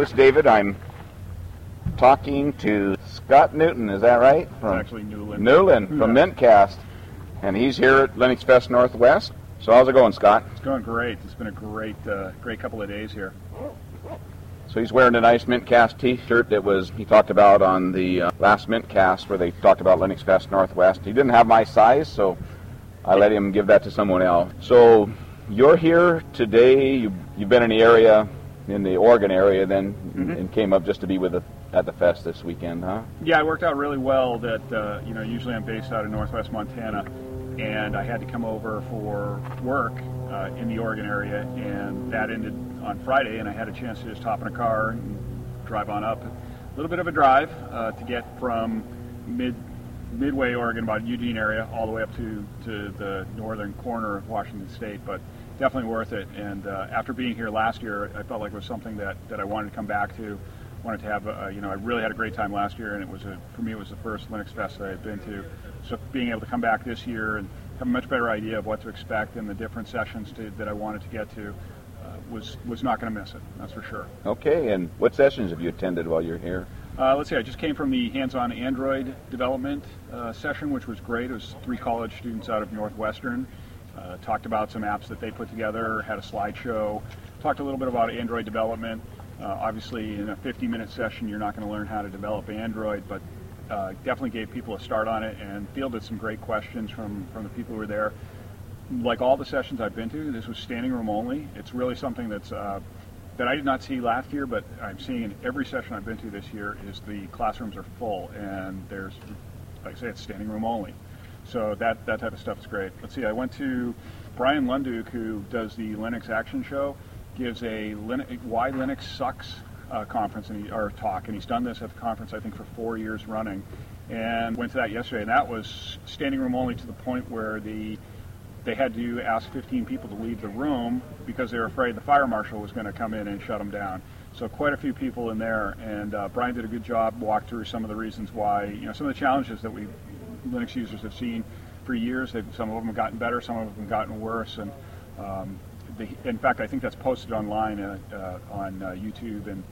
It's David. I'm talking to Scott Newton, is that right? From actually Newlon. Newlon from yeah. Mintcast. And he's here at Linux Fest Northwest. So how's it going, Scott? It's going great. It's been a great, uh, great couple of days here. So he's wearing a nice Mintcast T-shirt that was he talked about on the uh, last Mintcast where they talked about Linux Fest Northwest. He didn't have my size, so I let him give that to someone else. So you're here today. You, you've been in the area, in the Oregon area, then, mm-hmm. and came up just to be with the, at the fest this weekend, huh? Yeah, it worked out really well. That uh, you know, usually I'm based out of Northwest Montana, and I had to come over for work uh, in the Oregon area, and that ended on Friday, and I had a chance to just hop in a car and drive on up. A little bit of a drive uh, to get from mid Midway, Oregon, about Eugene area, all the way up to, to the northern corner of Washington State, but definitely worth it. And uh, after being here last year, I felt like it was something that, that I wanted to come back to. Wanted to have, a, you know, I really had a great time last year, and it was a, for me, it was the first Linux Fest that I had been to. So being able to come back this year and have a much better idea of what to expect and the different sessions to, that I wanted to get to uh, was was not going to miss it. That's for sure. Okay, and what sessions have you attended while you're here? Uh, let's see, I just came from the hands-on Android development uh, session, which was great. It was three college students out of Northwestern. Uh, talked about some apps that they put together, had a slideshow, talked a little bit about Android development. Uh, obviously, in a 50-minute session, you're not going to learn how to develop Android, but uh, definitely gave people a start on it and fielded some great questions from, from the people who were there. Like all the sessions I've been to, this was standing room only. It's really something that's uh, that I did not see last year, but I'm seeing in every session I've been to this year is the classrooms are full and there's, like I say, it's standing room only. So that, that type of stuff is great. Let's see, I went to Brian Lunduke, who does the Linux Action Show, gives a Why Linux Sucks uh, conference and he, or talk, and he's done this at the conference I think for four years running, and went to that yesterday, and that was standing room only to the point where the they had to ask 15 people to leave the room because they were afraid the fire marshal was going to come in and shut them down. So quite a few people in there, and uh, Brian did a good job, walked through some of the reasons why, you know, some of the challenges that we Linux users have seen for years. They've, some of them have gotten better, some of them have gotten worse, and um, the, in fact, I think that's posted online uh, uh, on uh, YouTube and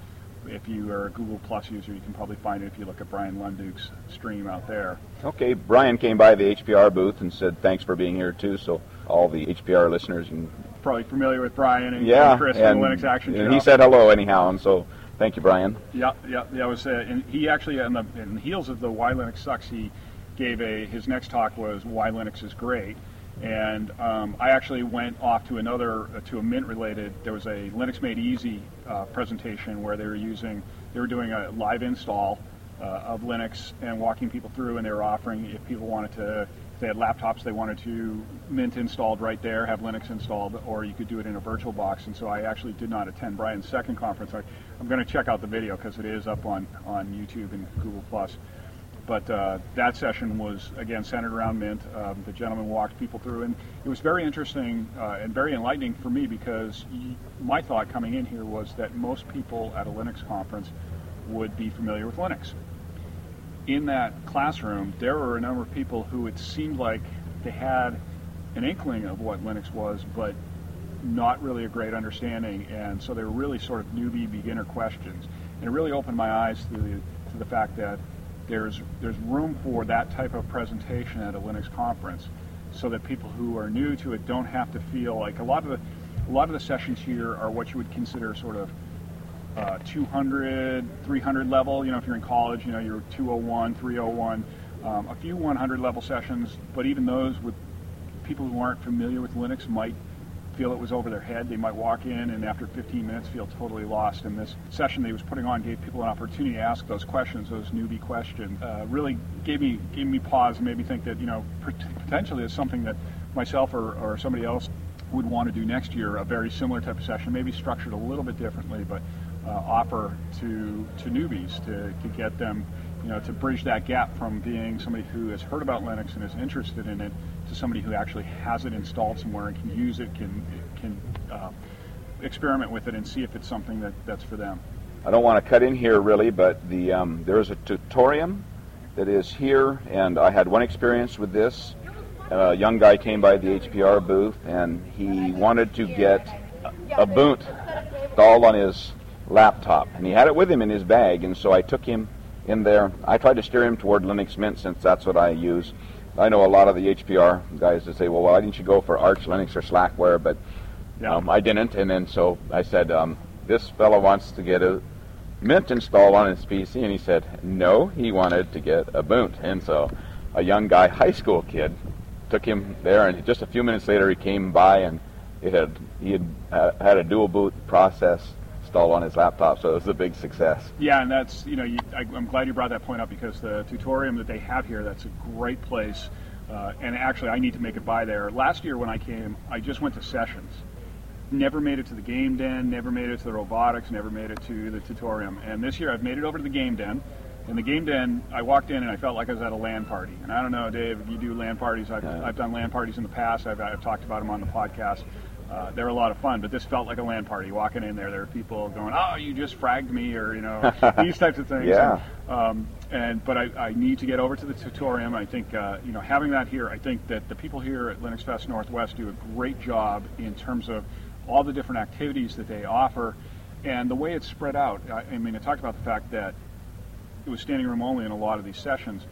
if you are a Google Plus user, you can probably find it if you look at Brian Lunduke's stream out there. Okay, Brian came by the HPR booth and said thanks for being here too. So all the HPR listeners, you probably familiar with Brian and, yeah, and Chris and, from Linux Action and he said hello anyhow, and so thank you, Brian. Yeah, yeah, yeah. Was uh, and he actually in the, in the heels of the Why Linux Sucks, he gave a his next talk was Why Linux is Great and um, I actually went off to another, uh, to a Mint related, there was a Linux Made Easy uh, presentation where they were using, they were doing a live install uh, of Linux and walking people through and they were offering if people wanted to, if they had laptops they wanted to Mint installed right there, have Linux installed, or you could do it in a virtual box. And so I actually did not attend Brian's second conference. I, I'm going to check out the video because it is up on, on YouTube and Google+. Plus. But uh, that session was, again, centered around Mint. Um, the gentleman walked people through, and it was very interesting uh, and very enlightening for me because my thought coming in here was that most people at a Linux conference would be familiar with Linux. In that classroom, there were a number of people who it seemed like they had an inkling of what Linux was, but not really a great understanding, and so they were really sort of newbie beginner questions. And it really opened my eyes to the, to the fact that there's there's room for that type of presentation at a Linux conference, so that people who are new to it don't have to feel like a lot of the a lot of the sessions here are what you would consider sort of uh, 200, 300 level. You know, if you're in college, you know, you're 201, 301, um, a few 100 level sessions. But even those with people who aren't familiar with Linux might feel it was over their head. They might walk in and after 15 minutes feel totally lost. And this session they was putting on gave people an opportunity to ask those questions, those newbie questions. Uh, really gave me gave me pause and made me think that you know potentially it's something that myself or, or somebody else would want to do next year. A very similar type of session, maybe structured a little bit differently, but uh, offer to to newbies to, to get them you know, to bridge that gap from being somebody who has heard about Linux and is interested in it to somebody who actually has it installed somewhere and can use it, can can uh, experiment with it and see if it's something that, that's for them. I don't want to cut in here really, but the um, there is a tutorium that is here, and I had one experience with this. A young guy came by the HPR booth, and he wanted to get a boot installed on his laptop, and he had it with him in his bag, and so I took him in there. I tried to steer him toward Linux Mint since that's what I use. I know a lot of the HPR guys that say, well, why didn't you go for Arch Linux or Slackware? But Yeah. um, I didn't, and then so I said, um, this fellow wants to get a Mint installed on his PC, and he said, no, he wanted to get a boot. And so a young guy, high school kid, took him there, and just a few minutes later he came by, and it had he had uh, had a dual boot process installed on his laptop, so it was a big success. Yeah, and that's you know you, I, I'm glad you brought that point up because the tutorium that they have here that's a great place, uh, and actually I need to make it by there. Last year when I came, I just went to sessions, never made it to the game den, never made it to the robotics, never made it to the tutorium, and this year I've made it over to the game den. In the game den, I walked in and I felt like I was at a land party. And I don't know, Dave, if you do land parties. I've, Yeah. I've done land parties in the past. I've, I've talked about them on the podcast. Uh, they're a lot of fun, but this felt like a LAN party. Walking in there, there are people going, "Oh, you just fragged me," or you know, these types of things. Yeah. And, um, and but I, I need to get over to the tutorium. I think uh, you know having that here. I think that the people here at Linux Fest Northwest do a great job in terms of all the different activities that they offer, and the way it's spread out. I, I mean, I talked about the fact that it was standing room only in a lot of these sessions.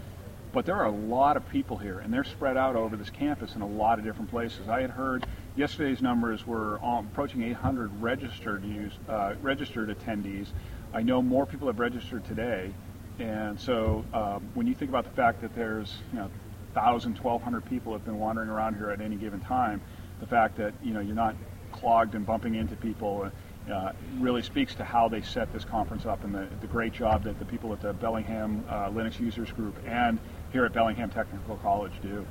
But there are a lot of people here, and they're spread out over this campus in a lot of different places. I had heard yesterday's numbers were approaching 800 registered use, uh, registered attendees. I know more people have registered today, and so um, when you think about the fact that there's you know 1,000, 1,200 people have been wandering around here at any given time, the fact that you know you're not clogged and bumping into people uh, really speaks to how they set this conference up and the, the great job that the people at the Bellingham uh, Linux Users Group and here at Bellingham Technical College do.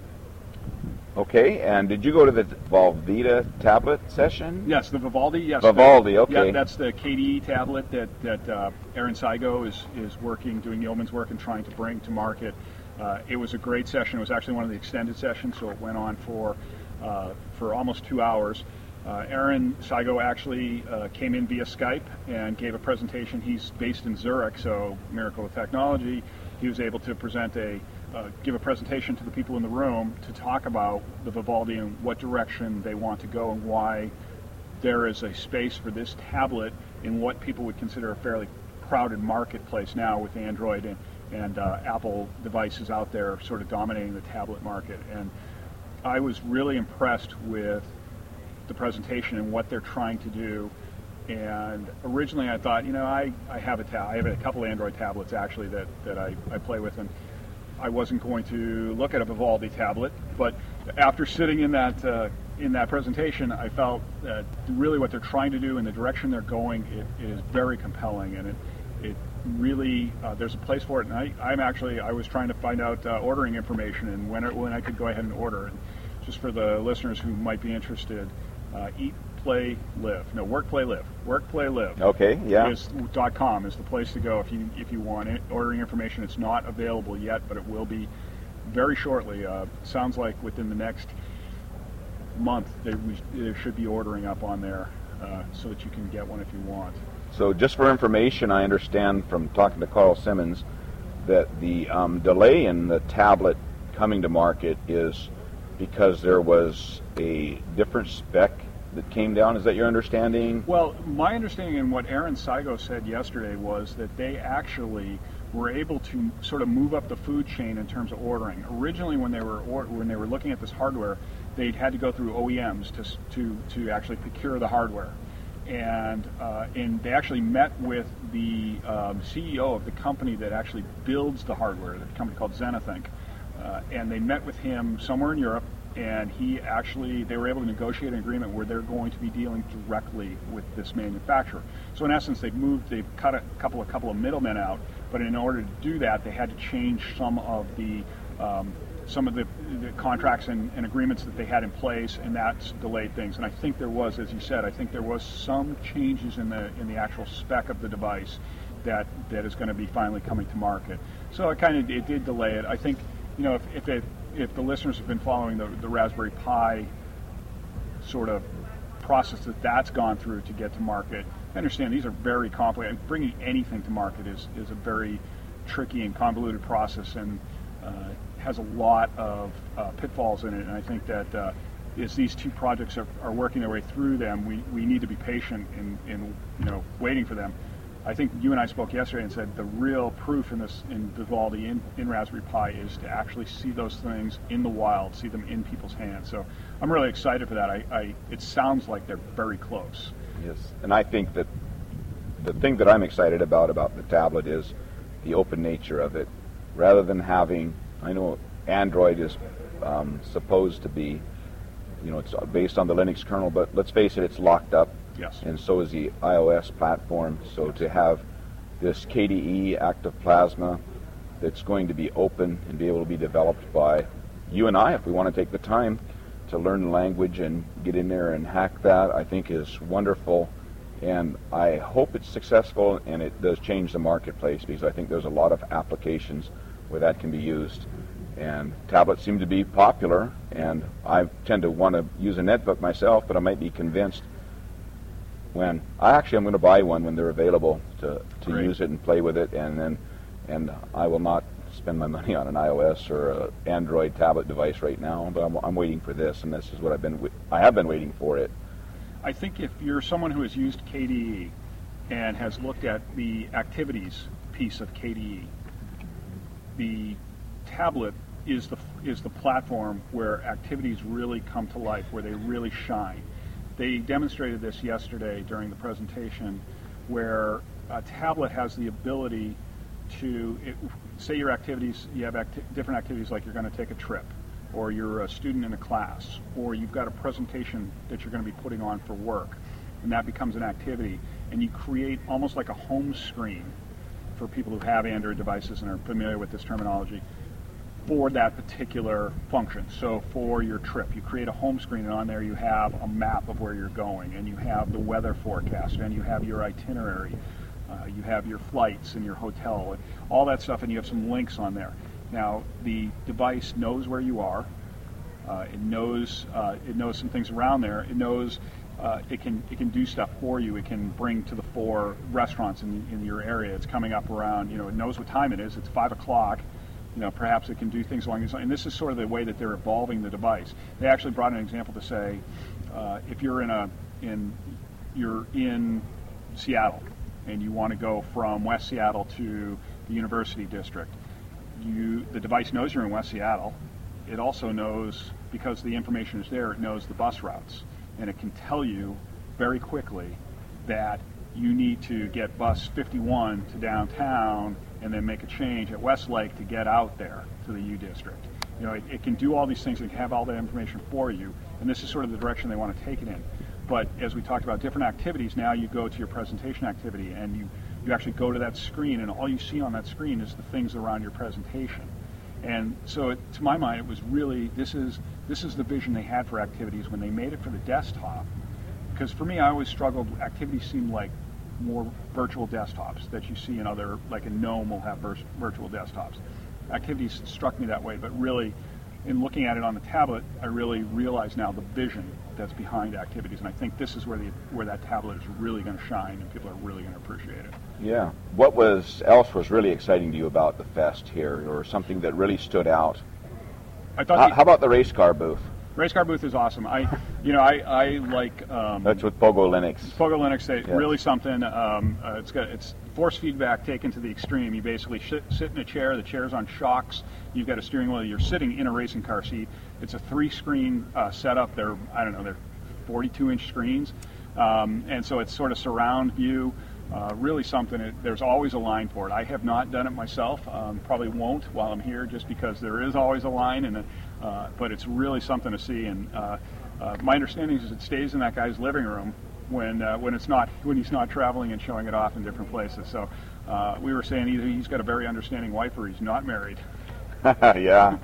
Okay, and did you go to the Volvita tablet session? Yes, the Vivaldi. Yes, Vivaldi, the- okay. Yeah, that's the KDE tablet that that uh, Aaron Seigo is is working, doing yeoman's work and trying to bring to market. Uh, it was a great session. It was actually one of the extended sessions, so it went on for uh, for almost two hours. Uh, Aaron Seigo actually uh, came in via Skype and gave a presentation. He's based in Zurich, so miracle of technology. He was able to present a uh, give a presentation to the people in the room to talk about the Vivaldi and what direction they want to go and why there is a space for this tablet in what people would consider a fairly crowded marketplace now with Android and, and uh, Apple devices out there sort of dominating the tablet market. And I was really impressed with the presentation and what they're trying to do. And originally I thought, you know, I, I have a ta- I have a couple Android tablets actually that, that I, I play with and I wasn't going to look at a Vivaldi tablet, but after sitting in that uh, in that presentation, I felt that really what they're trying to do and the direction they're going it, it is very compelling, and it it really uh, there's a place for it. And I, I'm actually I was trying to find out uh, ordering information and when it, when I could go ahead and order. And just for the listeners who might be interested, uh, eat, play, live. No, work, play, live. Work, play, live Okay, yeah. is dot .com is the place to go if you if you want it. ordering information. It's not available yet, but it will be very shortly. Uh, sounds like within the next month they, we, there should be ordering up on there uh, so that you can get one if you want. So, just for information, I understand from talking to Carl Symons that the um, delay in the tablet coming to market is because there was a different spec that came down. Is that your understanding? Well, my understanding and what Aaron Seigo said yesterday was that they actually were able to sort of move up the food chain in terms of ordering. Originally, when they were or, when they were looking at this hardware, they had to go through OEMs to to to actually procure the hardware, and uh, and they actually met with the um, CEO of the company that actually builds the hardware, the company called Zenithink, uh, and they met with him somewhere in Europe and he actually they were able to negotiate an agreement where they're going to be dealing directly with this manufacturer. So in essence, they've moved, they've cut a couple of couple of middlemen out, but in order to do that, they had to change some of the um, some of the, the contracts and, and agreements that they had in place, and that's delayed things. And I think there was, as you said, I think there was some changes in the in the actual spec of the device that that is going to be finally coming to market. So it kind of it did delay it. I think you know if if it, if the listeners have been following the, the Raspberry Pi sort of process that that's gone through to get to market, I understand these are very complicated. Bringing anything to market is, is a very tricky and convoluted process and uh, has a lot of uh, pitfalls in it. And I think that uh, as these two projects are, are working their way through them, we, we need to be patient in, in you know waiting for them. I think you and I spoke yesterday and said the real proof in this in Vivaldi in, in Raspberry Pi is to actually see those things in the wild, see them in people's hands. So I'm really excited for that. I, I it sounds like they're very close. Yes, and I think that the thing that I'm excited about about the tablet is the open nature of it. Rather than having, I know Android is um, supposed to be, you know, it's based on the Linux kernel, but let's face it, it's locked up Yes. and so is the iOS platform. So to have this KDE Active Plasma that's going to be open and be able to be developed by you and I, if we want to take the time to learn language and get in there and hack that, I think is wonderful. And I hope it's successful and it does change the marketplace because I think there's a lot of applications where that can be used. And tablets seem to be popular, and I tend to want to use a netbook myself, but I might be convinced when I actually am going to buy one when they're available to, to Great. use it and play with it, and then and I will not spend my money on an iOS or a Android tablet device right now. But I'm, I'm waiting for this, and this is what I've been I have been waiting for it. I think if you're someone who has used KDE and has looked at the activities piece of KDE, the tablet is the is the platform where activities really come to life, where they really shine. They demonstrated this yesterday during the presentation, where a tablet has the ability to it, say your activities. You have acti- different activities like you're going to take a trip, or you're a student in a class, or you've got a presentation that you're going to be putting on for work, and that becomes an activity, and you create almost like a home screen for people who have Android devices and are familiar with this terminology for that particular function. So for your trip, you create a home screen, and on there you have a map of where you're going, and you have the weather forecast, and you have your itinerary, uh, you have your flights and your hotel, and all that stuff, and you have some links on there. Now the device knows where you are. Uh, it knows uh, it knows some things around there. It knows uh, it can it can do stuff for you. It can bring to the fore restaurants in, in your area. It's coming up around. You know, it knows what time it is. It's five o'clock. You know, perhaps it can do things along these lines. And this is sort of the way that they're evolving the device. They actually brought an example to say, uh, if you're in a in you're in Seattle and you want to go from West Seattle to the University District, you the device knows you're in West Seattle. It also knows because the information is there. It knows the bus routes, and it can tell you very quickly that you need to get bus 51 to downtown and then make a change at Westlake to get out there to the U District. You know, it, it can do all these things and have all that information for you, and this is sort of the direction they want to take it in. But as we talked about different activities, now you go to your presentation activity and you, you actually go to that screen, and all you see on that screen is the things around your presentation. And so, it, to my mind, it was really this is this is the vision they had for activities when they made it for the desktop. Because for me, I always struggled. Activities seemed like more virtual desktops that you see in other, like a GNOME will have virtual desktops. Activities struck me that way, but really, in looking at it on the tablet, I really realize now the vision that's behind activities, and I think this is where the where that tablet is really going to shine, and people are really going to appreciate it. Yeah. What was else was really exciting to you about the fest here, or something that really stood out? I thought How, the how about the race car booth? Race car booth is awesome. I, you know, I, I like um, That's with Pogo Linux. Pogo Linux. They, Yeah. Really something. Um, uh, it's got it's force feedback taken to the extreme. You basically sit, sit in a chair. The chair's on shocks. You've got a steering wheel. You're sitting in a racing car seat. It's a three-screen uh, setup. They're I don't know. They're 42-inch screens, um, and so it's sort of surround view. Uh, really something. It, there's always a line for it. I have not done it myself. Um, probably won't while I'm here, just because there is always a line. And uh, but it's really something to see. And uh, uh, my understanding is it stays in that guy's living room when uh, when it's not when he's not traveling and showing it off in different places. So uh, we were saying either he's got a very understanding wife or he's not married. yeah.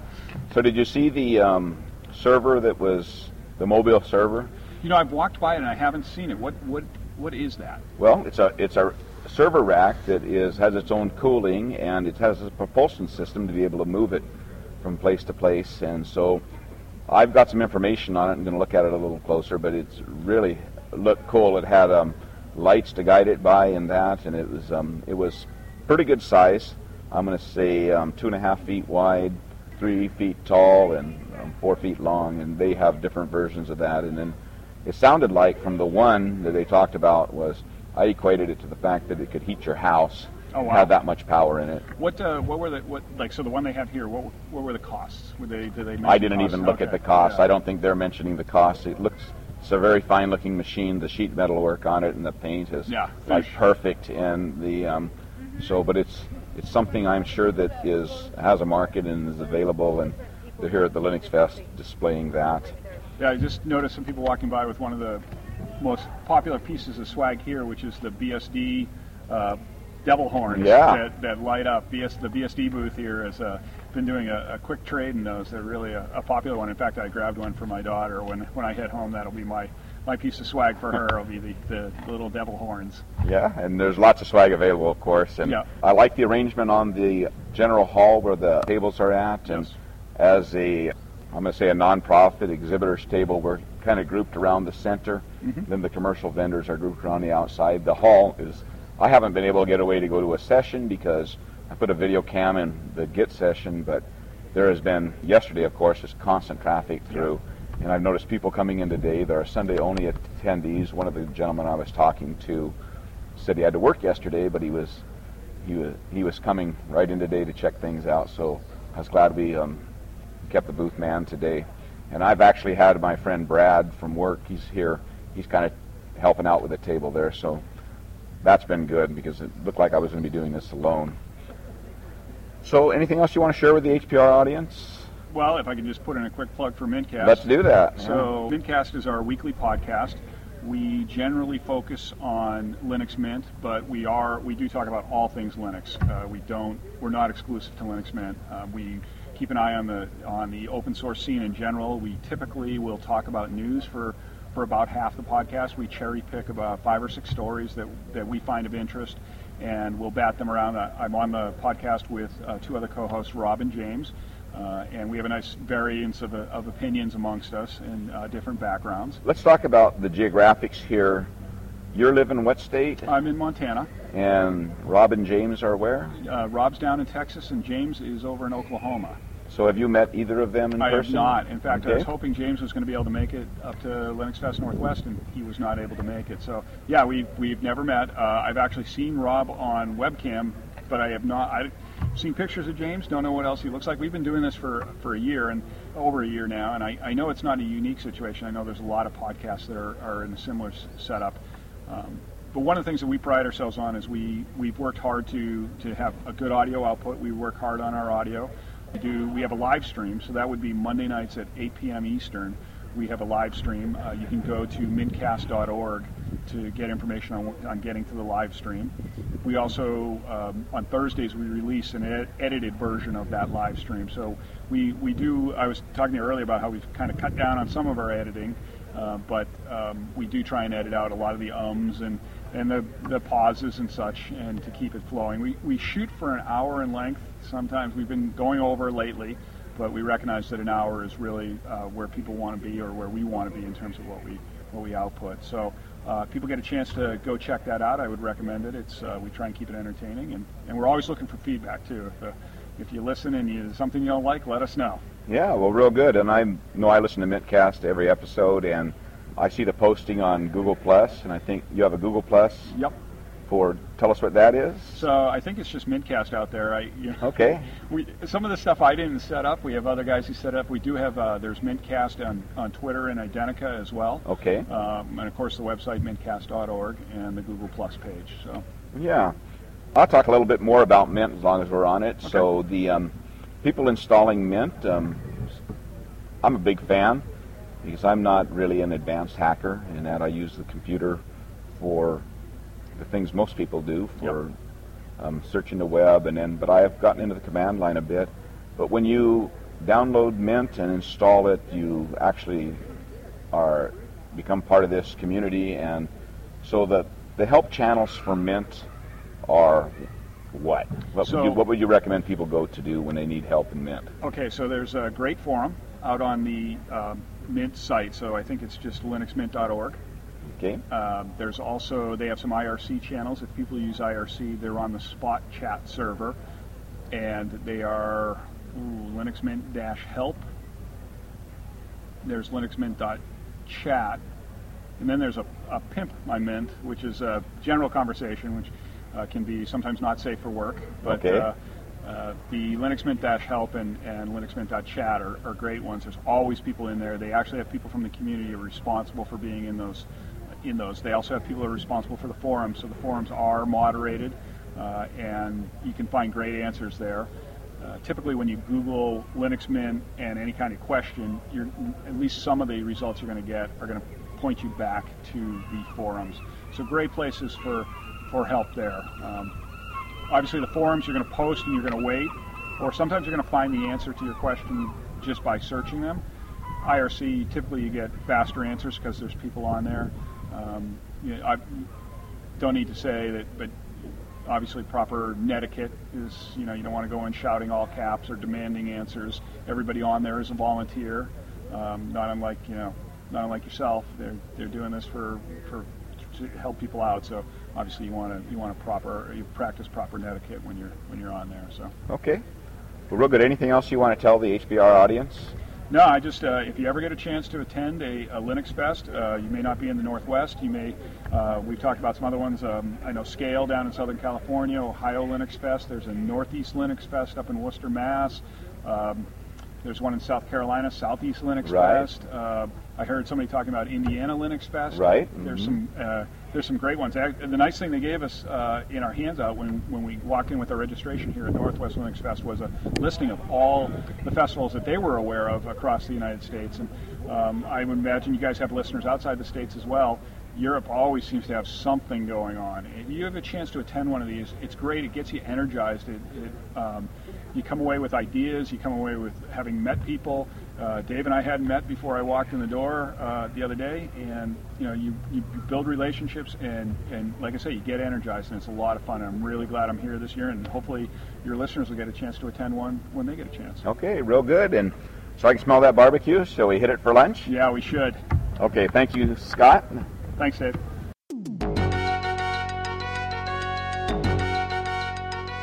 So did you see the um, server that was the mobile server? You know, I've walked by it and I haven't seen it. What what what is that? Well, it's a it's a server rack that is has its own cooling and it has a propulsion system to be able to move it from place to place. And so I've got some information on it. I'm going to look at it a little closer, but it's really looked cool. It had um, lights to guide it by and that, and it was um, it was pretty good size. I'm going to say um, two and a half feet wide, three feet tall, and um, four feet long. And they have different versions of that. And then it sounded like from the one that they talked about was I equated it to the fact that it could heat your house. Oh, wow. Had that much power in it. What uh, what were the what like so the one they have here? What what were the costs? Were they did they? mention I didn't costs? even look at the costs. Yeah. I don't think they're mentioning the costs. It looks it's a very fine looking machine. The sheet metal work on it and the paint is Yeah, like perfect. And the um, so, but it's it's something I'm sure that is has a market and is available. And they're here at the Linux Fest displaying that. Yeah, I just noticed some people walking by with one of the most popular pieces of swag here, which is the BSD uh, devil horns Yeah. that, that light up. BS, the BSD booth here has uh, been doing a, a quick trade in those. They're really a, a popular one. In fact, I grabbed one for my daughter. When when I head home, that'll be my, my piece of swag for her. It'll be the, the, little devil horns. Yeah, and there's lots of swag available, of course. And Yeah. I like the arrangement on the general hall where the tables are at. And Yes. as a, I'm going to say a nonprofit exhibitors table, we're kind of grouped around the center. Mm-hmm. Then the commercial vendors are grouped around the outside. The hall is, I haven't been able to get away to go to a session because I put a video cam in the Git session, but there has been, yesterday, of course, just constant traffic through. And I've noticed people coming in today. There are Sunday only attendees. One of the gentlemen I was talking to said he had to work yesterday, but he was he was he was coming right in today to check things out. So I was glad we um, kept the booth man today. And I've actually had my friend Brad from work. He's here. He's kind of helping out with the table there. So that's been good because it looked like I was going to be doing this alone. So anything else you want to share with the HPR audience? Well, if I could just put in a quick plug for Mintcast. Let's do that. So, Mintcast is our weekly podcast. We generally focus on Linux Mint, but we are we do talk about all things Linux. Uh, we don't we're not exclusive to Linux Mint. Uh, we keep an eye on the on the open source scene in general. We typically will talk about news for for about half the podcast. We cherry pick about five or six stories that that we find of interest, and we'll bat them around. Uh, I'm on the podcast with uh, two other co-hosts, Rob and James. Uh, and we have a nice variance of, of opinions amongst us and uh, different backgrounds. Let's talk about the geographics here. You're living in what state? I'm in Montana. And Rob and James are where? Uh, Rob's down in Texas, and James is over in Oklahoma. So have you met either of them in I person? have not. In fact, I was hoping James was going to be able to make it up to Linux Fest Northwest, and he was not able to make it. So, yeah, we, we've never met. Uh, I've actually seen Rob on webcam, but I have not. I've seen pictures of James, don't know what else he looks like. We've been doing this for, for a year and over a year now, and I, I know it's not a unique situation. I know there's a lot of podcasts that are, are in a similar s- setup. Um, but one of the things that we pride ourselves on is we, we've worked hard to, to have a good audio output. We work hard on our audio. We do. We have a live stream, so that would be Monday nights at 8 p.m. Eastern. We have a live stream. Uh, you can go to mintcast.org to get information on, on getting to the live stream. We also um, on Thursdays we release an ed- edited version of that live stream. So we we do. I was talking to you earlier about how we've kind of cut down on some of our editing, uh, but um, we do try and edit out a lot of the ums and and the, the pauses and such, and to keep it flowing. We, we shoot for an hour in length. Sometimes we've been going over lately, but we recognize that an hour is really uh, where people want to be or where we want to be in terms of what we what we output. So uh, people get a chance to go check that out, I would recommend it. It's uh, we try and keep it entertaining, and, and we're always looking for feedback too. If, uh, if you listen and you something you don't like, let us know. Yeah, well, real good. And I know I listen to Mintcast every episode, and I see the posting on Google Plus, and I think you have a Google Plus Yep. for. Tell us what that is. So I think it's just Mintcast out there. I you know, Okay. We, some of the stuff I didn't set up. We have other guys who set up. We do have uh, there's Mintcast on, on Twitter and Identica as well. Okay. Um, and of course the website mintcast.org and the Google Plus page. So Yeah. I'll talk a little bit more about Mint as long as we're on it. So the um, people installing Mint, um, I'm a big fan because I'm not really an advanced hacker in that I use the computer for the things most people do for um, searching the web and then but I have gotten into the command line a bit. But when you download Mint and install it, you actually are become part of this community and so the the help channels for Mint are what? What, So- would you, what would you recommend people go to do when they need help in Mint? okay, so there's a great forum out on the um, Mint site. So I think it's just linuxmint.org. Okay. Um, there's also they have some IRC channels. If people use IRC, they're on the Spot Chat server, and they are ooh, Linux Mint dash help. There's Linux Mint dot chat, And then there's a, a pimp my mint, which is a general conversation, which uh, can be sometimes not safe for work. But Okay. uh, uh, the Linux Mint help and, and Linux Mint chat are, are great ones. There's always people in there. They actually have people from the community responsible for being in those. In those, they also have people who are responsible for the forums. So the forums are moderated, uh, and you can find great answers there. Uh, typically, when you Google Linux Mint and any kind of question, you're, at least some of the results you're going to get are going to point you back to the forums. So great places for for help there. Um, obviously, the forums you're going to post and you're going to wait, or sometimes you're going to find the answer to your question just by searching them. IRC typically you get faster answers because there's people on there. Um, you know, I don't need to say that, but obviously proper netiquette is you know you don't want to go in shouting all caps or demanding answers. Everybody on there is a volunteer, um, not unlike you know not unlike yourself. They're they're doing this for for to help people out. So obviously you want to you want to proper you practice proper netiquette when you're when you're on there. So. Okay. Well, real good. Anything else you want to tell the HPR audience? No, I just uh, if you ever get a chance to attend a, a Linux Fest, uh, you may not be in the Northwest. You may. Uh, we've talked about some other ones. Um, I know Scale down in Southern California, Ohio Linux Fest. There's a Northeast Linux Fest up in Worcester, Mass. Um, there's one in South Carolina, Southeast Linux Right. Fest. Uh, I heard somebody talking about Indiana Linux Fest. Right. There's Mhm. some uh, there's some great ones. The nice thing they gave us uh, in our handout when, when we walked in with our registration here at Northwest Linux Fest was a listing of all the festivals that they were aware of across the United States. And um, I would imagine you guys have listeners outside the states as well. Europe always seems to have something going on. If you have a chance to attend one of these, it's great. It gets you energized. It, it, um, you come away with ideas. You come away with having met people. Uh, Dave and I hadn't met before I walked in the door uh, the other day, and you know, you, you build relationships, and, and like I say, you get energized, and it's a lot of fun. I'm really glad I'm here this year, and hopefully your listeners will get a chance to attend one when they get a chance. Okay, real good. And so I can smell that barbecue. Shall we hit it for lunch? Yeah, we should. Okay, thank you, Scott. Thanks, Dave.